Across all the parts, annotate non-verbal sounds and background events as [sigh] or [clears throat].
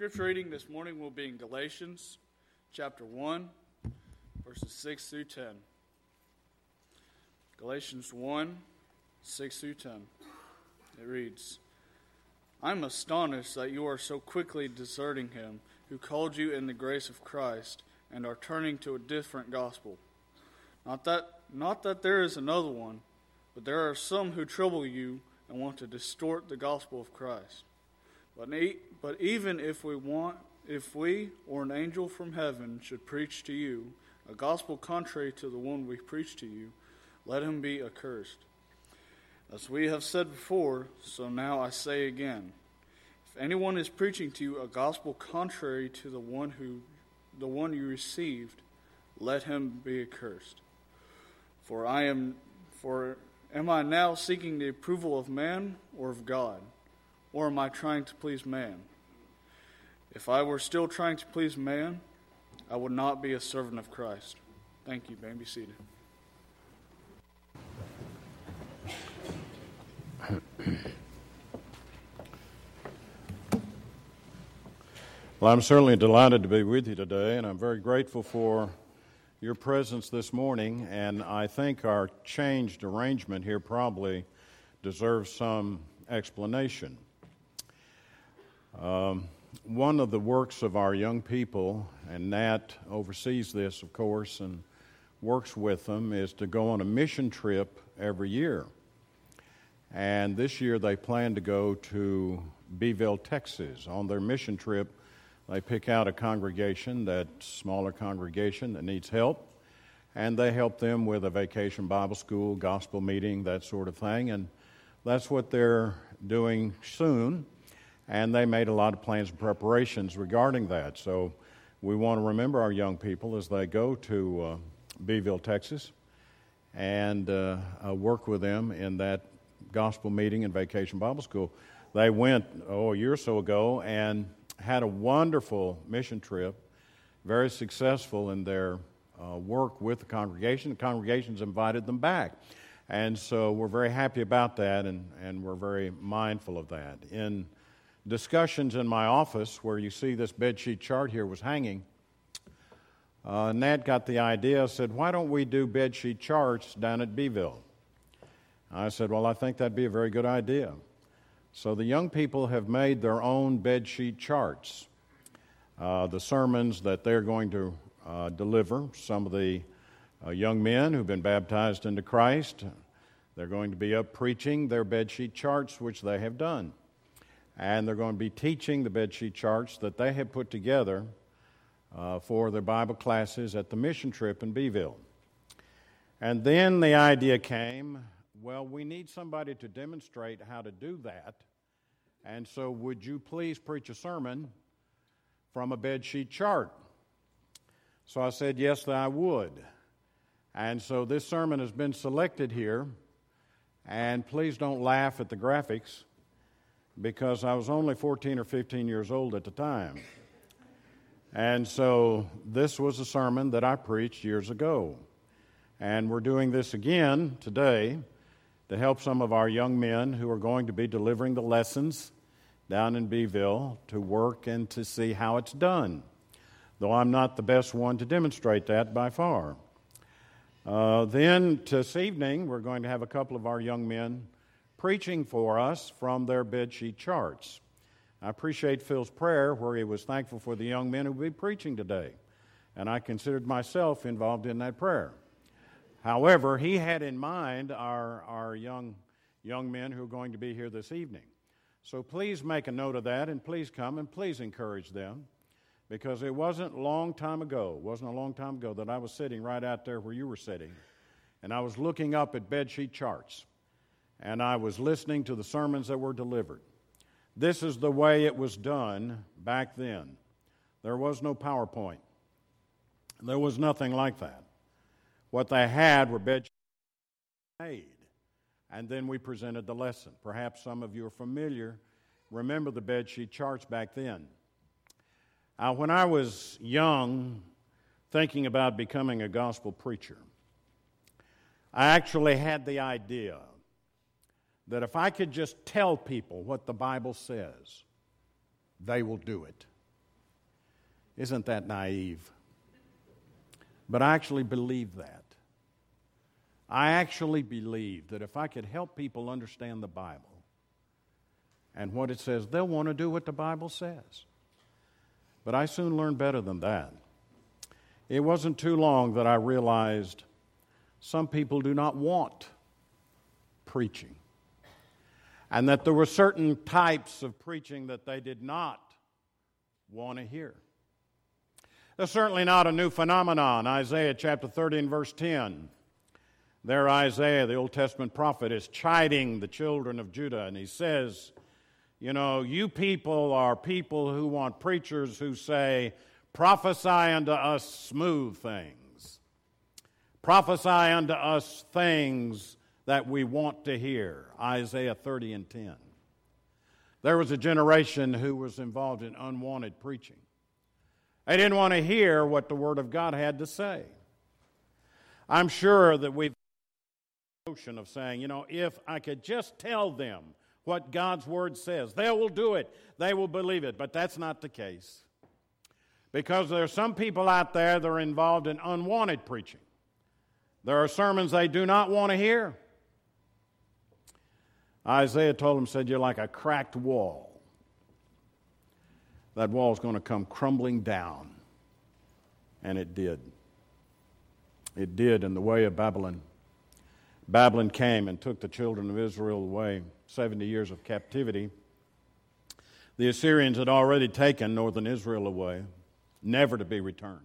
scripture reading this morning will be in Galatians chapter 1, verses 6 through 10. Galatians 1, 6 through 10. It reads I'm astonished that you are so quickly deserting him who called you in the grace of Christ and are turning to a different gospel. Not that, not that there is another one, but there are some who trouble you and want to distort the gospel of Christ. But, even if we want, if we or an angel from heaven should preach to you a gospel contrary to the one we preach to you, let him be accursed. As we have said before, so now I say again. If anyone is preaching to you a gospel contrary to the one who the one you received, let him be accursed. For I am for am I now seeking the approval of man or of God? Or am I trying to please man? If I were still trying to please man, I would not be a servant of Christ. Thank you. May be seated. Well, I'm certainly delighted to be with you today, and I'm very grateful for your presence this morning. And I think our changed arrangement here probably deserves some explanation. Um, one of the works of our young people, and Nat oversees this, of course, and works with them, is to go on a mission trip every year. And this year they plan to go to Beeville, Texas. On their mission trip, they pick out a congregation, that smaller congregation that needs help, and they help them with a vacation Bible school, gospel meeting, that sort of thing. And that's what they're doing soon. And they made a lot of plans and preparations regarding that. So we want to remember our young people as they go to uh, Beeville, Texas, and uh, uh, work with them in that gospel meeting and vacation Bible school. They went, oh, a year or so ago and had a wonderful mission trip, very successful in their uh, work with the congregation. The congregations invited them back. And so we're very happy about that, and, and we're very mindful of that. In discussions in my office, where you see this bedsheet chart here was hanging, uh, Nat got the idea, said, Why don't we do bedsheet charts down at Beeville? I said, Well, I think that'd be a very good idea. So the young people have made their own bedsheet charts. Uh, the sermons that they're going to uh, deliver, some of the uh, young men who've been baptized into Christ, they're going to be up preaching their bedsheet charts, which they have done. And they're going to be teaching the bedsheet charts that they have put together uh, for their Bible classes at the mission trip in Beeville. And then the idea came well, we need somebody to demonstrate how to do that. And so, would you please preach a sermon from a bedsheet chart? So I said, Yes, I would. And so this sermon has been selected here. And please don't laugh at the graphics because I was only 14 or 15 years old at the time. And so this was a sermon that I preached years ago. And we're doing this again today to help some of our young men who are going to be delivering the lessons down in Beeville to work and to see how it's done, though I'm not the best one to demonstrate that by far. Uh, then this evening, we're going to have a couple of our young men preaching for us from their bedsheet charts. I appreciate Phil's prayer where he was thankful for the young men who will be preaching today, and I considered myself involved in that prayer. However, he had in mind our, our young, young men who are going to be here this evening. So please make a note of that and please come and please encourage them because it wasn't a long time ago, wasn't a long time ago that I was sitting right out there where you were sitting and I was looking up at bedsheet charts and I was listening to the sermons that were delivered. This is the way it was done back then. There was no PowerPoint. There was nothing like that. What they had were bed made. And then we presented the lesson. Perhaps some of you are familiar, remember the bed sheet charts back then. Uh, when I was young, thinking about becoming a gospel preacher, I actually had the idea that if I could just tell people what the Bible says, they will do it. Isn't that naive? But I actually believe that. I actually believe that if I could help people understand the Bible and what it says, they'll want to do what the Bible says. But I soon learned better than that. It wasn't too long that I realized some people do not want preaching, and that there were certain types of preaching that they did not want to hear. That's certainly not a new phenomenon. Isaiah chapter 30 and verse 10. There, Isaiah, the Old Testament prophet, is chiding the children of Judah, and he says, You know, you people are people who want preachers who say, Prophesy unto us smooth things. Prophesy unto us things that we want to hear. Isaiah 30 and 10. There was a generation who was involved in unwanted preaching. They didn't want to hear what the Word of God had to say. I'm sure that we've notion of saying, you know, if I could just tell them what God's Word says, they will do it, they will believe it. But that's not the case. Because there are some people out there that are involved in unwanted preaching. There are sermons they do not want to hear. Isaiah told him, said, You're like a cracked wall. That wall is going to come crumbling down. And it did. It did in the way of Babylon. Babylon came and took the children of Israel away, 70 years of captivity. The Assyrians had already taken northern Israel away, never to be returned.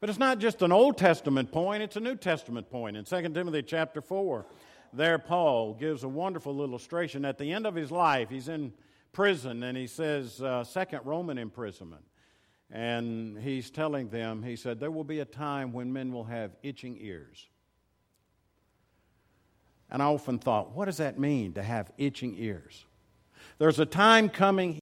But it's not just an Old Testament point, it's a New Testament point. In 2 Timothy chapter 4, there Paul gives a wonderful illustration. At the end of his life, he's in prison and he says, uh, second Roman imprisonment. And he's telling them, he said, there will be a time when men will have itching ears. And I often thought, what does that mean to have itching ears? There's a time coming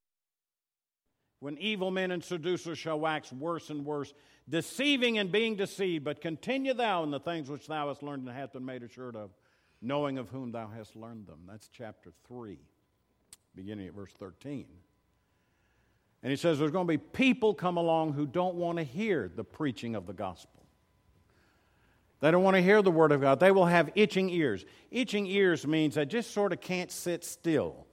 when evil men and seducers shall wax worse and worse, deceiving and being deceived. But continue thou in the things which thou hast learned and hast been made assured of, knowing of whom thou hast learned them. That's chapter 3, beginning at verse 13. And he says there's going to be people come along who don't want to hear the preaching of the gospel. They don't want to hear the word of God. They will have itching ears. Itching ears means they just sort of can't sit still.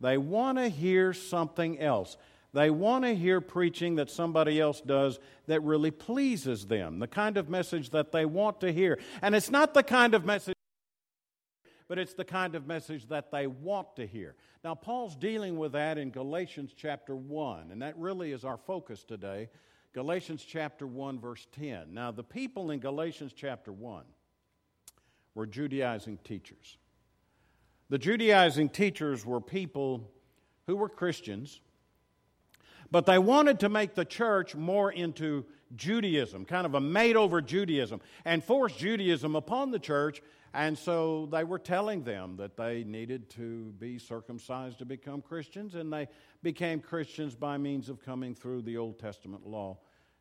They want to hear something else. They want to hear preaching that somebody else does that really pleases them, the kind of message that they want to hear. And it's not the kind of message, but it's the kind of message that they want to hear. Now, Paul's dealing with that in Galatians chapter 1, and that really is our focus today. Galatians chapter 1, verse 10. Now, the people in Galatians chapter 1 were Judaizing teachers. The Judaizing teachers were people who were Christians, but they wanted to make the church more into Judaism, kind of a made over Judaism, and force Judaism upon the church. And so they were telling them that they needed to be circumcised to become Christians, and they became Christians by means of coming through the Old Testament law.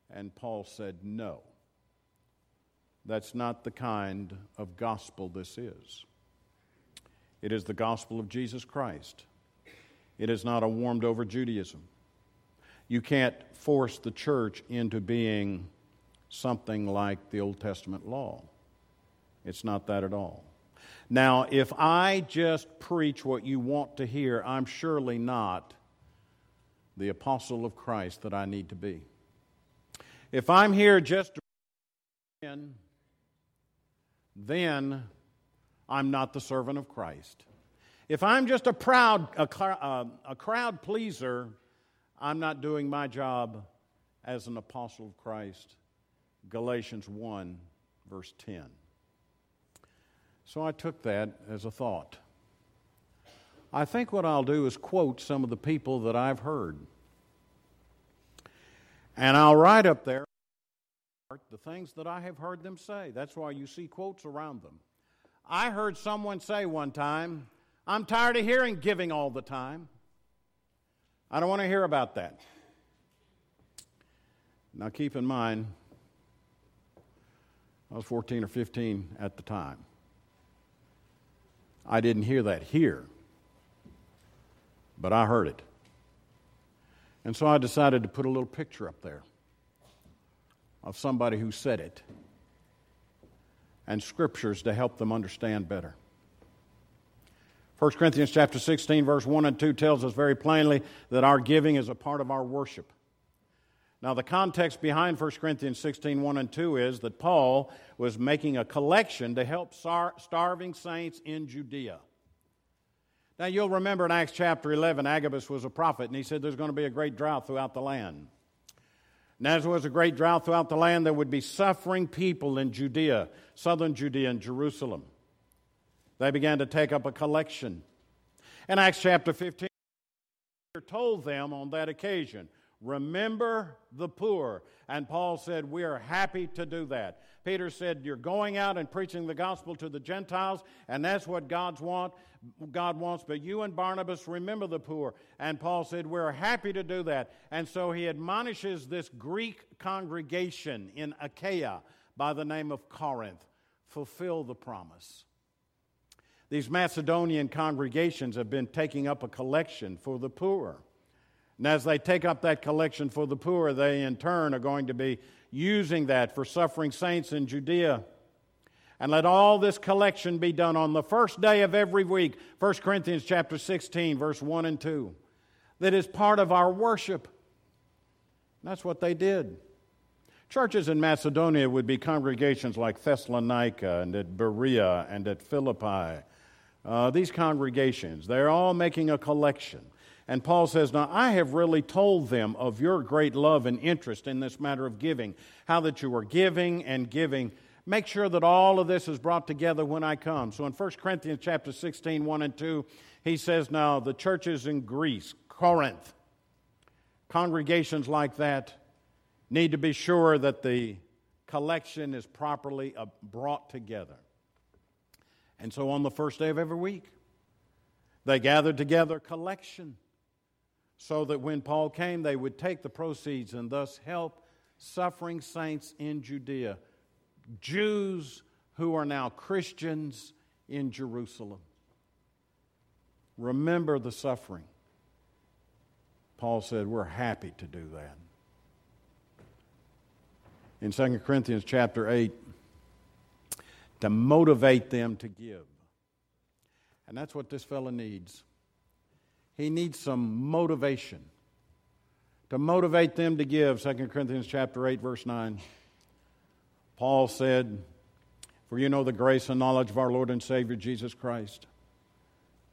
And Paul said, No. That's not the kind of gospel this is. It is the gospel of Jesus Christ. It is not a warmed over Judaism. You can't force the church into being something like the Old Testament law. It's not that at all. Now, if I just preach what you want to hear, I'm surely not the apostle of Christ that I need to be. If I'm here just to then I'm not the servant of Christ. If I'm just a proud a, uh, a crowd pleaser, I'm not doing my job as an apostle of Christ. Galatians 1 verse 10. So I took that as a thought. I think what I'll do is quote some of the people that I've heard. And I'll write up there the things that I have heard them say. That's why you see quotes around them. I heard someone say one time, I'm tired of hearing giving all the time. I don't want to hear about that. Now, keep in mind, I was 14 or 15 at the time. I didn't hear that here, but I heard it. And so I decided to put a little picture up there of somebody who said it and scriptures to help them understand better. 1 Corinthians chapter 16 verse 1 and 2 tells us very plainly that our giving is a part of our worship. Now the context behind 1 Corinthians 16 1 and 2 is that Paul was making a collection to help starving saints in Judea. Now you'll remember in Acts chapter 11 Agabus was a prophet and he said there's going to be a great drought throughout the land. And as there was a great drought throughout the land, there would be suffering people in Judea, southern Judea, and Jerusalem. They began to take up a collection. In Acts chapter 15, told them on that occasion, Remember the poor. And Paul said, We are happy to do that. Peter said, You're going out and preaching the gospel to the Gentiles, and that's what God's want. God wants, but you and Barnabas remember the poor. And Paul said, We're happy to do that. And so he admonishes this Greek congregation in Achaia by the name of Corinth fulfill the promise. These Macedonian congregations have been taking up a collection for the poor. And as they take up that collection for the poor, they in turn are going to be using that for suffering saints in Judea. And let all this collection be done on the first day of every week. 1 Corinthians chapter 16, verse 1 and 2. That is part of our worship. And that's what they did. Churches in Macedonia would be congregations like Thessalonica and at Berea and at Philippi uh, these congregations. They're all making a collection. And Paul says, Now I have really told them of your great love and interest in this matter of giving, how that you are giving and giving. Make sure that all of this is brought together when I come. So in 1 Corinthians chapter 16, 1 and 2, he says, Now the churches in Greece, Corinth, congregations like that need to be sure that the collection is properly uh, brought together. And so on the first day of every week, they gathered together a collection so that when Paul came, they would take the proceeds and thus help suffering saints in Judea, Jews who are now Christians in Jerusalem. Remember the suffering. Paul said, We're happy to do that. In 2 Corinthians chapter 8, to motivate them to give. And that's what this fellow needs. He needs some motivation to motivate them to give. 2 Corinthians chapter 8 verse 9. Paul said, "For you know the grace and knowledge of our Lord and Savior Jesus Christ,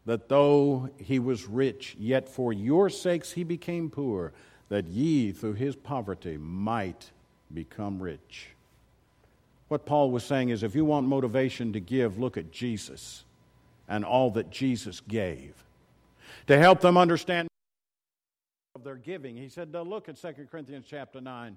that though he was rich, yet for your sakes he became poor, that ye through his poverty might become rich." What Paul was saying is if you want motivation to give, look at Jesus and all that Jesus gave. To help them understand of their giving, he said, look at 2 Corinthians chapter 9.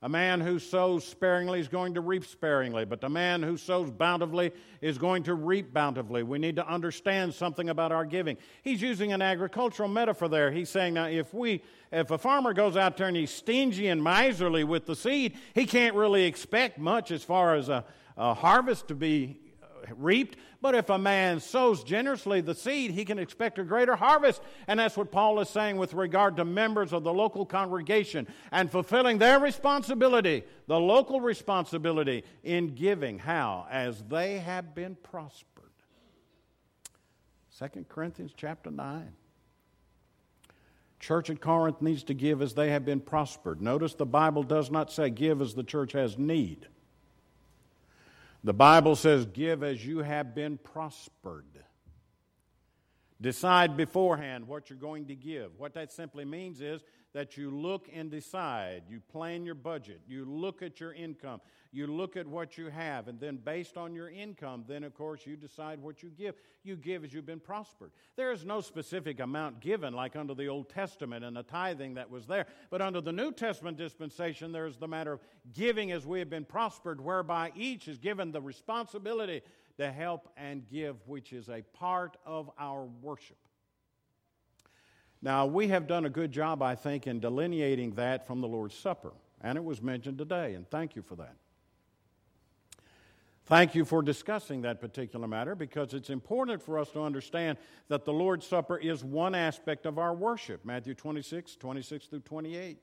A man who sows sparingly is going to reap sparingly, but the man who sows bountifully is going to reap bountifully. We need to understand something about our giving. He's using an agricultural metaphor there. He's saying, now, if we, if a farmer goes out there and he's stingy and miserly with the seed, he can't really expect much as far as a, a harvest to be reaped. But if a man sows generously the seed, he can expect a greater harvest. And that's what Paul is saying with regard to members of the local congregation and fulfilling their responsibility, the local responsibility in giving. How? As they have been prospered. 2 Corinthians chapter 9. Church at Corinth needs to give as they have been prospered. Notice the Bible does not say give as the church has need. The Bible says, Give as you have been prospered. Decide beforehand what you're going to give. What that simply means is that you look and decide. You plan your budget. You look at your income. You look at what you have. And then, based on your income, then, of course, you decide what you give. You give as you've been prospered. There is no specific amount given like under the Old Testament and the tithing that was there. But under the New Testament dispensation, there is the matter of giving as we have been prospered, whereby each is given the responsibility to help and give, which is a part of our worship. Now, we have done a good job, I think, in delineating that from the Lord's Supper, and it was mentioned today, and thank you for that. Thank you for discussing that particular matter because it's important for us to understand that the Lord's Supper is one aspect of our worship. Matthew 26, 26 through 28.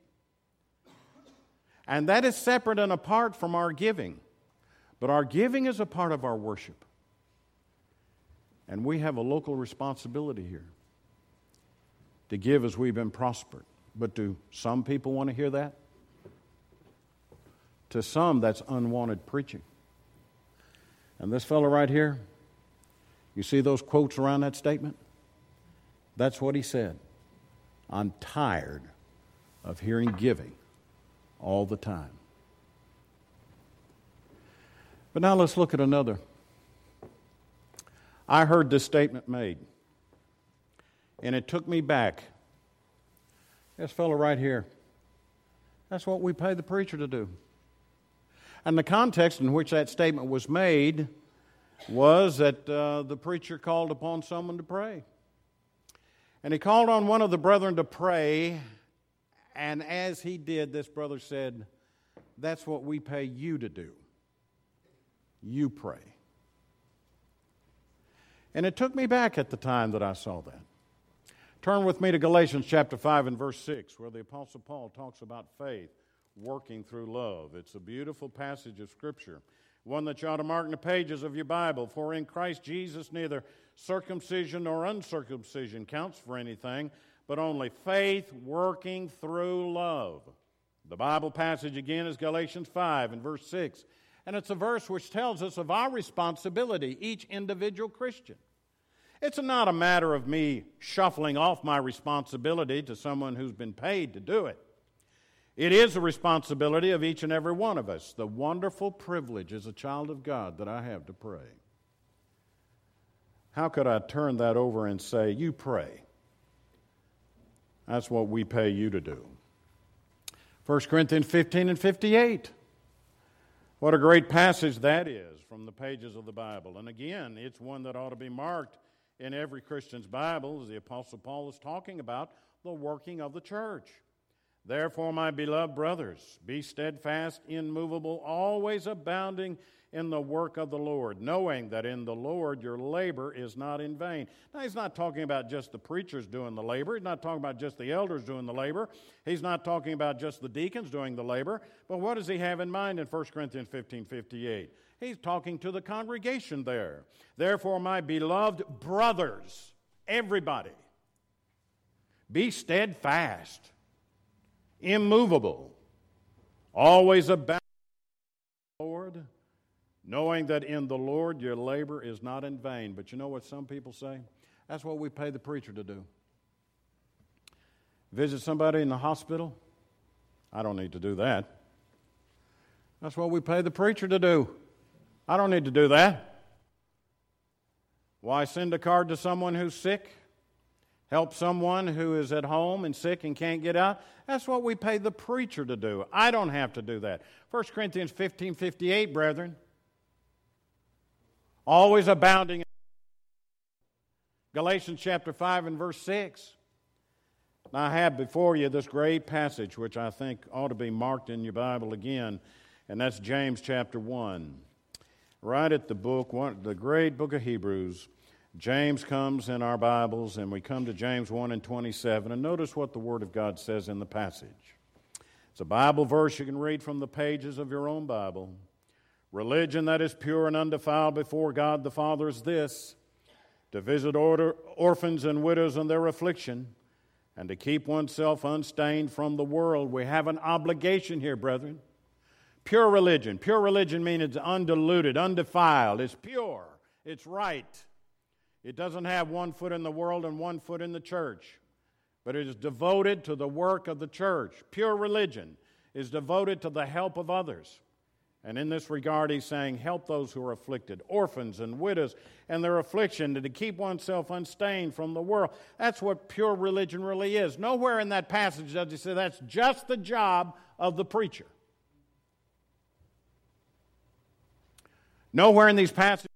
And that is separate and apart from our giving. But our giving is a part of our worship. And we have a local responsibility here to give as we've been prospered. But do some people want to hear that? To some, that's unwanted preaching. And this fellow right here, you see those quotes around that statement? That's what he said. I'm tired of hearing giving all the time. But now let's look at another. I heard this statement made, and it took me back. This fellow right here. That's what we pay the preacher to do. And the context in which that statement was made was that uh, the preacher called upon someone to pray. And he called on one of the brethren to pray, and as he did, this brother said, That's what we pay you to do. You pray. And it took me back at the time that I saw that. Turn with me to Galatians chapter 5 and verse 6, where the Apostle Paul talks about faith working through love. It's a beautiful passage of Scripture, one that you ought to mark in the pages of your Bible. For in Christ Jesus, neither circumcision nor uncircumcision counts for anything, but only faith working through love. The Bible passage again is Galatians 5 and verse 6. And it's a verse which tells us of our responsibility, each individual Christian. It's not a matter of me shuffling off my responsibility to someone who's been paid to do it. It is a responsibility of each and every one of us, the wonderful privilege as a child of God that I have to pray. How could I turn that over and say, You pray? That's what we pay you to do. 1 Corinthians 15 and 58. What a great passage that is from the pages of the Bible. And again, it's one that ought to be marked in every Christian's Bible as the Apostle Paul is talking about the working of the church. Therefore, my beloved brothers, be steadfast, immovable, always abounding in the work of the Lord, knowing that in the Lord your labor is not in vain. Now, he's not talking about just the preachers doing the labor. He's not talking about just the elders doing the labor. He's not talking about just the deacons doing the labor. But what does he have in mind in 1 Corinthians 15 58? He's talking to the congregation there. Therefore, my beloved brothers, everybody, be steadfast immovable, always abounding Lord, knowing that in the Lord your labor is not in vain. But you know what some people say? That's what we pay the preacher to do. Visit somebody in the hospital? I don't need to do that. That's what we pay the preacher to do. I don't need to do that. Why send a card to someone who's sick? Help someone who is at home and sick and can't get out. That's what we pay the preacher to do. I don't have to do that. 1 Corinthians 15 58, brethren. Always abounding. Galatians chapter 5 and verse 6. Now, I have before you this great passage, which I think ought to be marked in your Bible again, and that's James chapter 1. Right at the book, one, the great book of Hebrews. James comes in our Bibles, and we come to James 1 and 27, and notice what the Word of God says in the passage. It's a Bible verse you can read from the pages of your own Bible. Religion that is pure and undefiled before God the Father is this to visit order, orphans and widows in their affliction, and to keep oneself unstained from the world. We have an obligation here, brethren. Pure religion. Pure religion means it's undiluted, undefiled, it's pure, it's right. It doesn't have one foot in the world and one foot in the church, but it is devoted to the work of the church. Pure religion is devoted to the help of others. And in this regard, he's saying, help those who are afflicted, orphans and widows, and their affliction, and to keep oneself unstained from the world. That's what pure religion really is. Nowhere in that passage does he say that's just the job of the preacher. Nowhere in these passages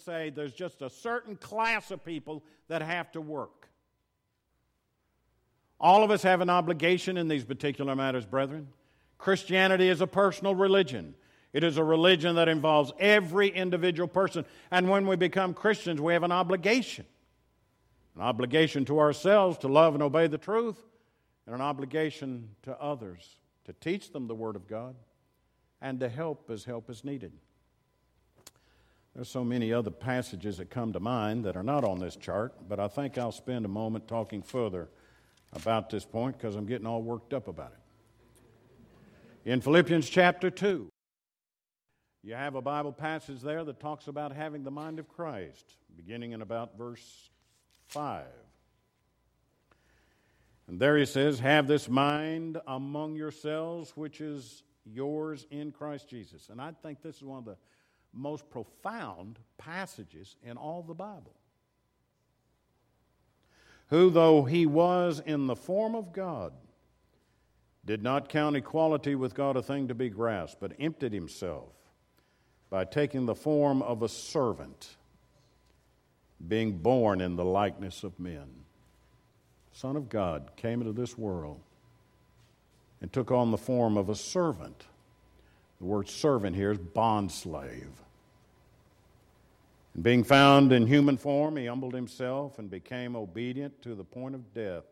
say there's just a certain class of people that have to work. All of us have an obligation in these particular matters, brethren. Christianity is a personal religion. It is a religion that involves every individual person. And when we become Christians, we have an obligation an obligation to ourselves to love and obey the truth, and an obligation to others to teach them the Word of God and to help as help is needed. There's so many other passages that come to mind that are not on this chart, but I think I'll spend a moment talking further about this point because I'm getting all worked up about it. In Philippians chapter 2, you have a Bible passage there that talks about having the mind of Christ, beginning in about verse 5. And there he says, Have this mind among yourselves, which is yours in Christ Jesus. And I think this is one of the most profound passages in all the Bible. Who, though he was in the form of God, did not count equality with God a thing to be grasped, but emptied himself by taking the form of a servant, being born in the likeness of men. Son of God came into this world and took on the form of a servant. The word servant here is bondslave. And being found in human form, he humbled himself and became obedient to the point of death,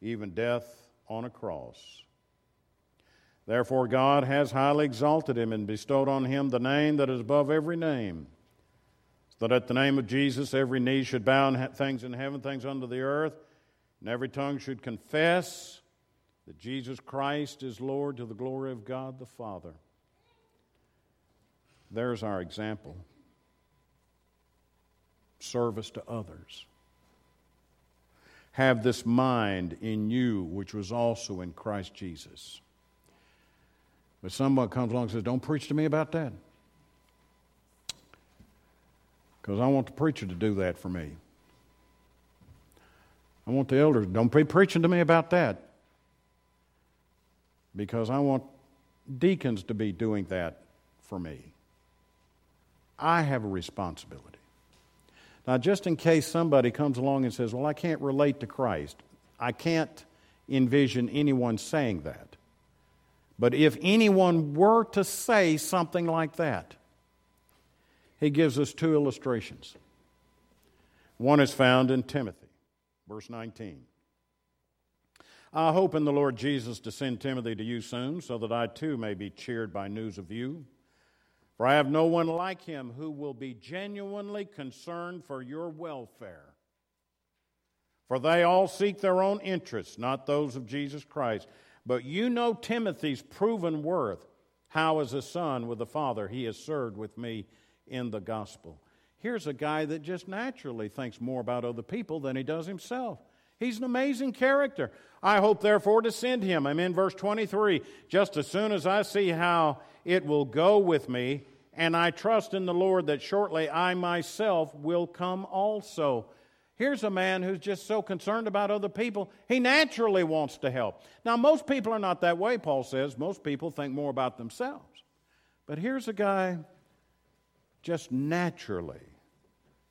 even death on a cross. Therefore, God has highly exalted him and bestowed on him the name that is above every name, so that at the name of Jesus every knee should bow, in things in heaven, things under the earth, and every tongue should confess that Jesus Christ is Lord to the glory of God the Father. There's our example service to others. Have this mind in you, which was also in Christ Jesus. But someone comes along and says, Don't preach to me about that. Because I want the preacher to do that for me. I want the elders, don't be preaching to me about that. Because I want deacons to be doing that for me. I have a responsibility. Now, just in case somebody comes along and says, Well, I can't relate to Christ, I can't envision anyone saying that. But if anyone were to say something like that, he gives us two illustrations. One is found in Timothy, verse 19. I hope in the Lord Jesus to send Timothy to you soon, so that I too may be cheered by news of you. For I have no one like him who will be genuinely concerned for your welfare. For they all seek their own interests, not those of Jesus Christ. But you know Timothy's proven worth, how as a son with the Father he has served with me in the gospel. Here's a guy that just naturally thinks more about other people than he does himself. He's an amazing character. I hope, therefore, to send him. I'm in verse 23. Just as soon as I see how it will go with me, and I trust in the Lord that shortly I myself will come also. Here's a man who's just so concerned about other people, he naturally wants to help. Now, most people are not that way, Paul says. Most people think more about themselves. But here's a guy just naturally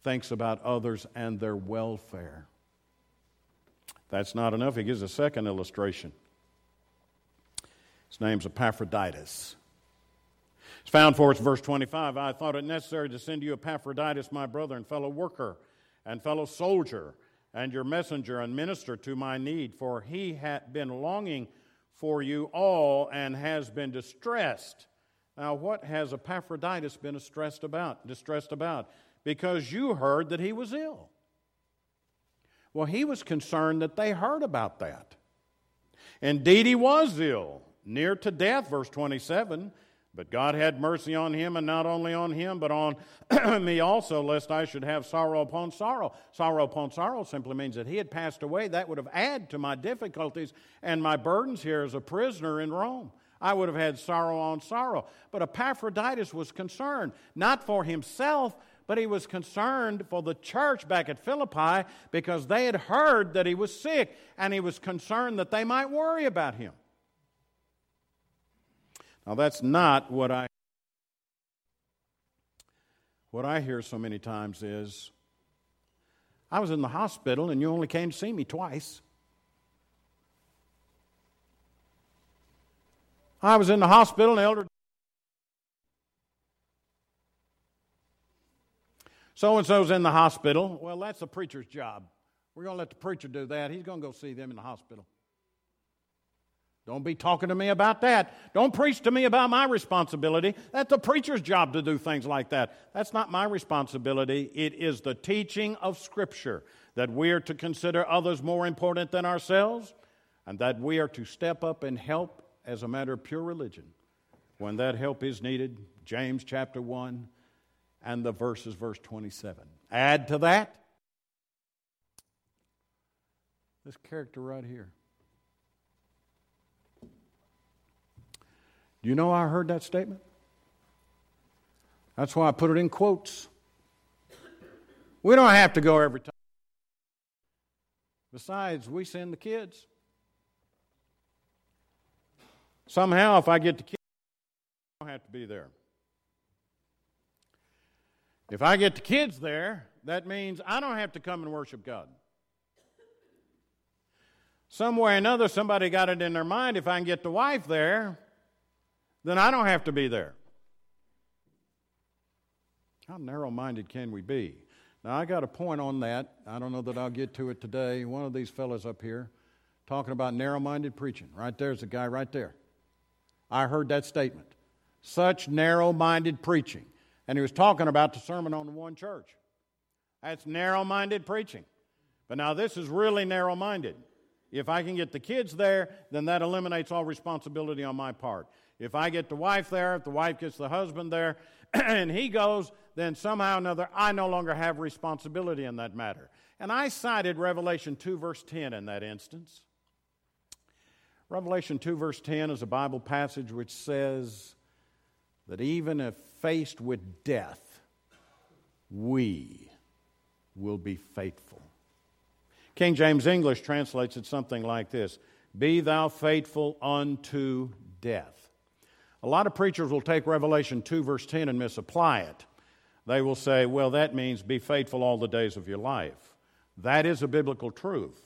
thinks about others and their welfare. That's not enough. He gives a second illustration. His name's Epaphroditus. It's found for us, verse 25. I thought it necessary to send you Epaphroditus, my brother and fellow worker and fellow soldier, and your messenger and minister to my need, for he had been longing for you all and has been distressed. Now, what has Epaphroditus been distressed about? Distressed about? Because you heard that he was ill. Well, he was concerned that they heard about that. Indeed, he was ill, near to death, verse 27. But God had mercy on him, and not only on him, but on [clears throat] me also, lest I should have sorrow upon sorrow. Sorrow upon sorrow simply means that he had passed away. That would have added to my difficulties and my burdens here as a prisoner in Rome. I would have had sorrow on sorrow. But Epaphroditus was concerned, not for himself, but he was concerned for the church back at Philippi because they had heard that he was sick, and he was concerned that they might worry about him. Now, that's not what I. What I hear so many times is, I was in the hospital and you only came to see me twice. I was in the hospital and elder. So and so's in the hospital. Well, that's the preacher's job. We're going to let the preacher do that. He's going to go see them in the hospital. Don't be talking to me about that. Don't preach to me about my responsibility. That's a preacher's job to do things like that. That's not my responsibility. It is the teaching of Scripture that we are to consider others more important than ourselves and that we are to step up and help as a matter of pure religion when that help is needed. James chapter 1 and the verses, verse 27. Add to that this character right here. Do you know I heard that statement? That's why I put it in quotes. We don't have to go every time. Besides, we send the kids. Somehow, if I get the kids, I don't have to be there. If I get the kids there, that means I don't have to come and worship God. Some way or another, somebody got it in their mind if I can get the wife there, then I don't have to be there. How narrow minded can we be? Now, I got a point on that. I don't know that I'll get to it today. One of these fellows up here talking about narrow minded preaching. Right there's a guy right there. I heard that statement. Such narrow minded preaching. And he was talking about the Sermon on the One Church. That's narrow minded preaching. But now this is really narrow minded. If I can get the kids there, then that eliminates all responsibility on my part. If I get the wife there, if the wife gets the husband there, [clears throat] and he goes, then somehow or another I no longer have responsibility in that matter. And I cited Revelation 2, verse 10 in that instance. Revelation 2, verse 10 is a Bible passage which says that even if faced with death, we will be faithful. King James English translates it something like this Be thou faithful unto death. A lot of preachers will take Revelation 2, verse 10, and misapply it. They will say, well, that means be faithful all the days of your life. That is a biblical truth.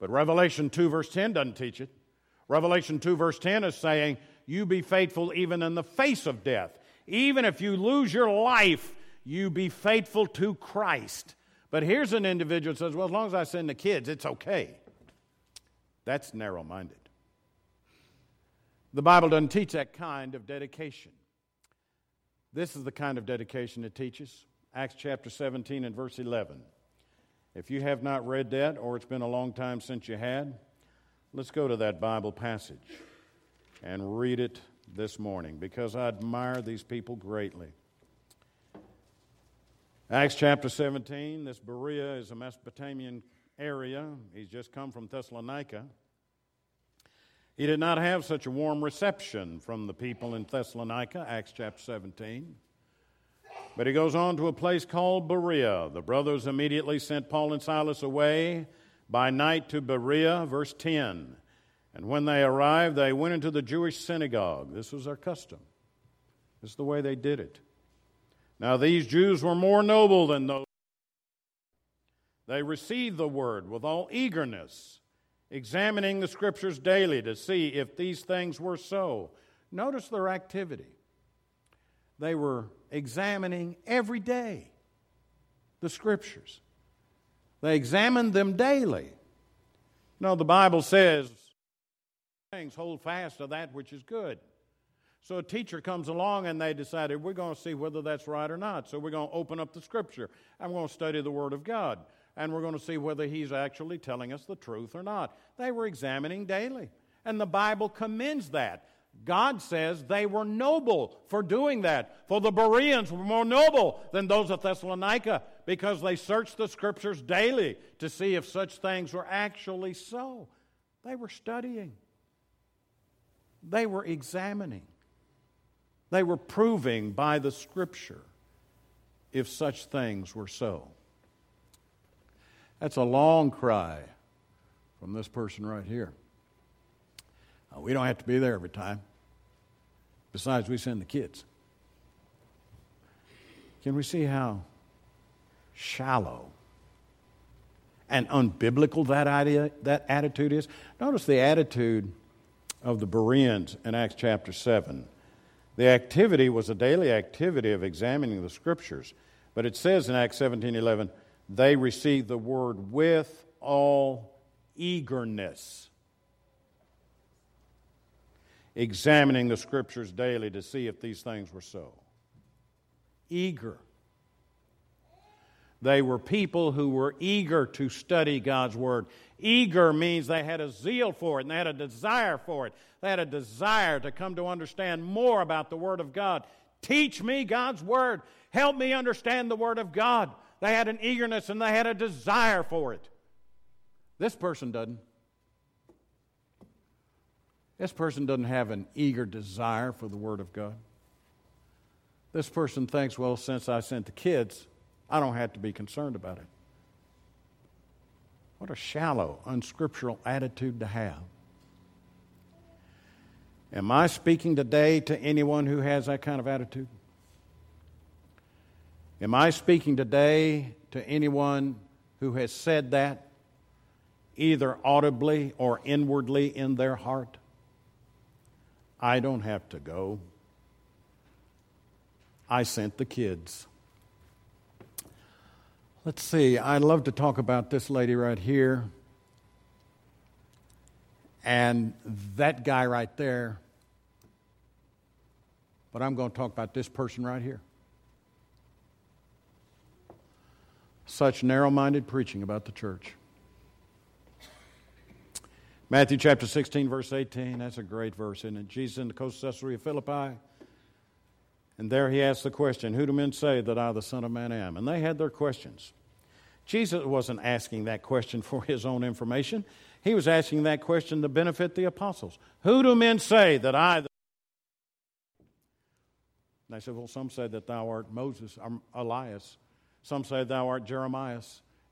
But Revelation 2, verse 10 doesn't teach it. Revelation 2, verse 10 is saying, you be faithful even in the face of death. Even if you lose your life, you be faithful to Christ. But here's an individual says, well, as long as I send the kids, it's okay. That's narrow minded. The Bible doesn't teach that kind of dedication. This is the kind of dedication it teaches. Acts chapter 17 and verse 11. If you have not read that, or it's been a long time since you had, let's go to that Bible passage and read it this morning because I admire these people greatly. Acts chapter 17, this Berea is a Mesopotamian area. He's just come from Thessalonica. He did not have such a warm reception from the people in Thessalonica, Acts chapter 17. But he goes on to a place called Berea. The brothers immediately sent Paul and Silas away by night to Berea, verse 10. And when they arrived, they went into the Jewish synagogue. This was their custom, this is the way they did it. Now, these Jews were more noble than those. They received the word with all eagerness examining the scriptures daily to see if these things were so. Notice their activity. They were examining every day the scriptures, they examined them daily. No, the Bible says, things hold fast to that which is good. So a teacher comes along and they decided we're going to see whether that's right or not. So we're going to open up the scripture and we're going to study the Word of God and we're going to see whether he's actually telling us the truth or not. They were examining daily, and the Bible commends that. God says they were noble for doing that. For the Bereans were more noble than those of Thessalonica because they searched the scriptures daily to see if such things were actually so. They were studying, they were examining, they were proving by the scripture if such things were so. That's a long cry from this person right here. Uh, we don't have to be there every time. Besides, we send the kids. Can we see how shallow and unbiblical that idea, that attitude is? Notice the attitude of the Bereans in Acts chapter 7. The activity was a daily activity of examining the scriptures. But it says in Acts 17 11, they received the word with all eagerness, examining the scriptures daily to see if these things were so. Eager. They were people who were eager to study God's Word. Eager means they had a zeal for it and they had a desire for it. They had a desire to come to understand more about the Word of God. Teach me God's Word. Help me understand the Word of God. They had an eagerness and they had a desire for it. This person doesn't. This person doesn't have an eager desire for the Word of God. This person thinks, well, since I sent the kids, I don't have to be concerned about it. What a shallow, unscriptural attitude to have. Am I speaking today to anyone who has that kind of attitude? Am I speaking today to anyone who has said that, either audibly or inwardly in their heart? I don't have to go. I sent the kids. Let's see, I'd love to talk about this lady right here and that guy right there, but I'm going to talk about this person right here. Such narrow minded preaching about the church. Matthew chapter 16, verse 18. That's a great verse, isn't it? Jesus in the coast of Caesarea Philippi. And there he asked the question, Who do men say that I, the Son of Man, am? And they had their questions. Jesus wasn't asking that question for his own information. He was asking that question to benefit the apostles. Who do men say that I, the they said, Well, some say that thou art Moses, or um, Elias. Some say thou art Jeremiah.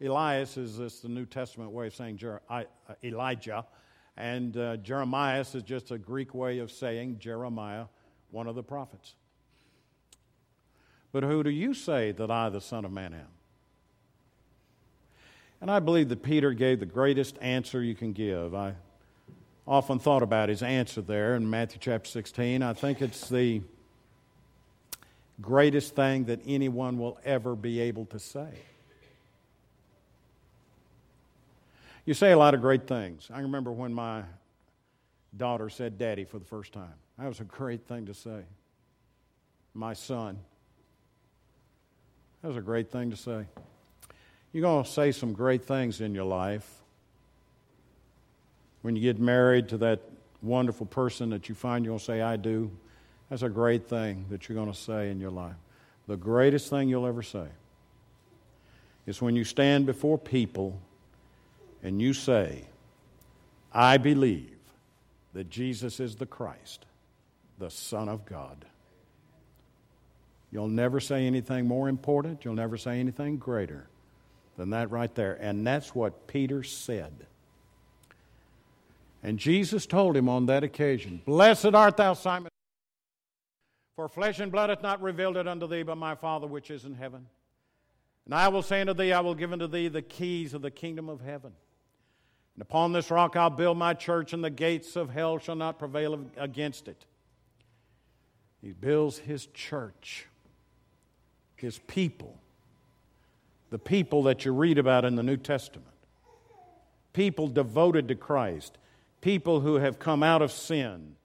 Elias is this the New Testament way of saying Jer- I, uh, Elijah. And uh, Jeremias is just a Greek way of saying Jeremiah, one of the prophets. But who do you say that I, the Son of Man, am? And I believe that Peter gave the greatest answer you can give. I often thought about his answer there in Matthew chapter 16. I think it's the greatest thing that anyone will ever be able to say. You say a lot of great things. I remember when my daughter said daddy for the first time. That was a great thing to say. My son. That was a great thing to say. You're going to say some great things in your life. When you get married to that wonderful person that you find you'll say, I do, that's a great thing that you're going to say in your life. The greatest thing you'll ever say is when you stand before people and you say, I believe that Jesus is the Christ, the Son of God. You'll never say anything more important. You'll never say anything greater than that right there. And that's what Peter said. And Jesus told him on that occasion, Blessed art thou, Simon, for flesh and blood hath not revealed it unto thee, but my Father which is in heaven. And I will say unto thee, I will give unto thee the keys of the kingdom of heaven. And upon this rock I'll build my church, and the gates of hell shall not prevail against it. He builds his church, his people, the people that you read about in the New Testament. People devoted to Christ, people who have come out of sin,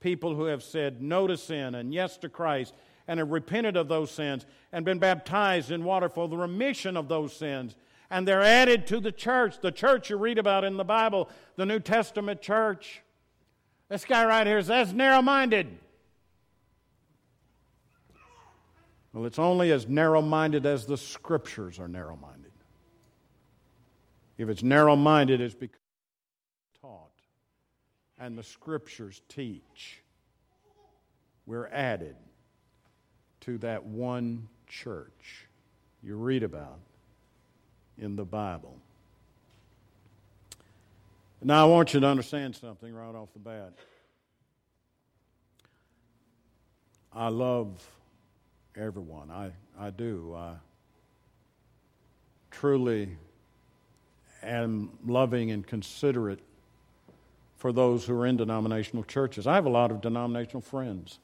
people who have said no to sin and yes to Christ and have repented of those sins and been baptized in water for the remission of those sins. And they're added to the church, the church you read about in the Bible, the New Testament church. This guy right here is as narrow minded. Well, it's only as narrow minded as the scriptures are narrow minded. If it's narrow minded, it's because and the scriptures teach. We're added to that one church you read about in the Bible. Now, I want you to understand something right off the bat. I love everyone. I, I do. I truly am loving and considerate for those who are in denominational churches. I have a lot of denominational friends.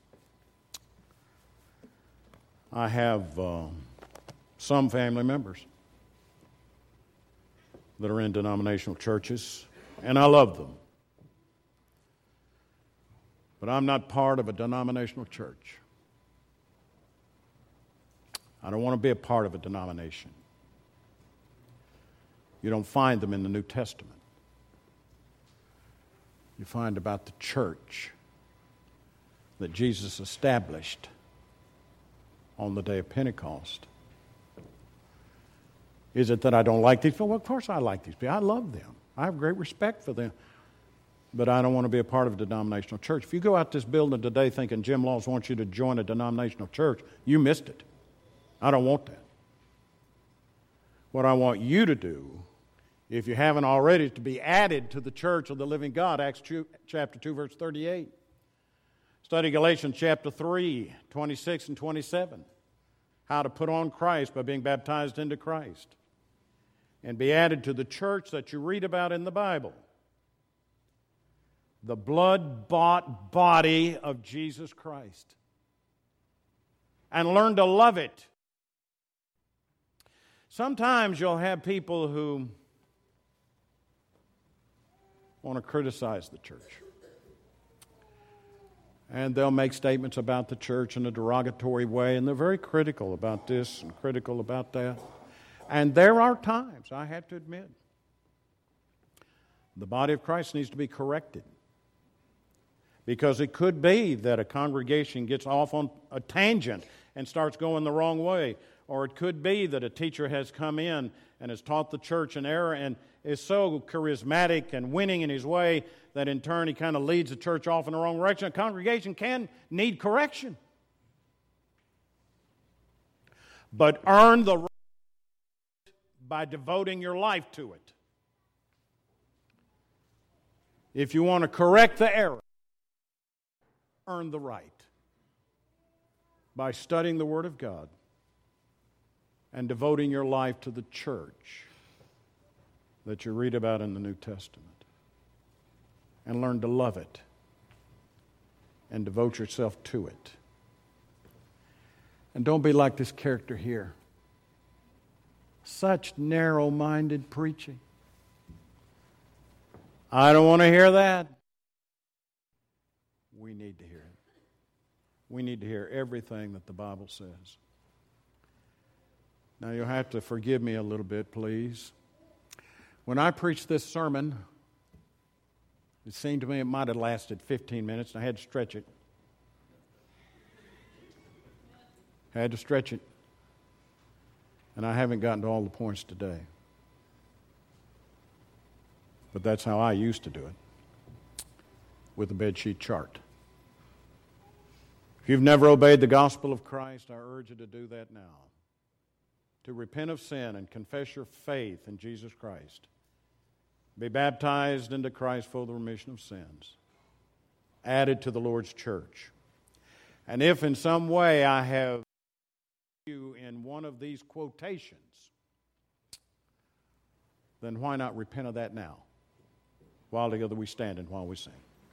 I have uh, some family members that are in denominational churches, and I love them. But I'm not part of a denominational church. I don't want to be a part of a denomination. You don't find them in the New Testament. You find about the church that Jesus established on the day of Pentecost. Is it that I don't like these people? Well, of course I like these people. I love them. I have great respect for them. But I don't want to be a part of a denominational church. If you go out this building today thinking Jim Laws wants you to join a denominational church, you missed it. I don't want that. What I want you to do, if you haven't already, to be added to the church of the living God, Acts 2, chapter 2, verse 38. Study Galatians chapter 3, 26 and 27. How to put on Christ by being baptized into Christ and be added to the church that you read about in the Bible. The blood bought body of Jesus Christ. And learn to love it. Sometimes you'll have people who want to criticize the church. And they'll make statements about the church in a derogatory way, and they're very critical about this and critical about that. And there are times, I have to admit, the body of Christ needs to be corrected. Because it could be that a congregation gets off on a tangent and starts going the wrong way. Or it could be that a teacher has come in and has taught the church an error and is so charismatic and winning in his way that in turn he kind of leads the church off in the wrong direction. A congregation can need correction. But earn the right by devoting your life to it. If you want to correct the error, earn the right by studying the Word of God and devoting your life to the church that you read about in the New Testament and learn to love it and devote yourself to it. And don't be like this character here. Such narrow minded preaching. I don't want to hear that. We need to hear it. We need to hear everything that the Bible says. Now, you'll have to forgive me a little bit, please. When I preached this sermon, it seemed to me it might have lasted 15 minutes, and I had to stretch it. I had to stretch it. And I haven't gotten to all the points today. But that's how I used to do it with a bedsheet chart. If you've never obeyed the gospel of Christ, I urge you to do that now. To repent of sin and confess your faith in Jesus Christ. Be baptized into Christ for the remission of sins. Added to the Lord's church. And if in some way I have you in one of these quotations, then why not repent of that now? While together we stand and while we sing.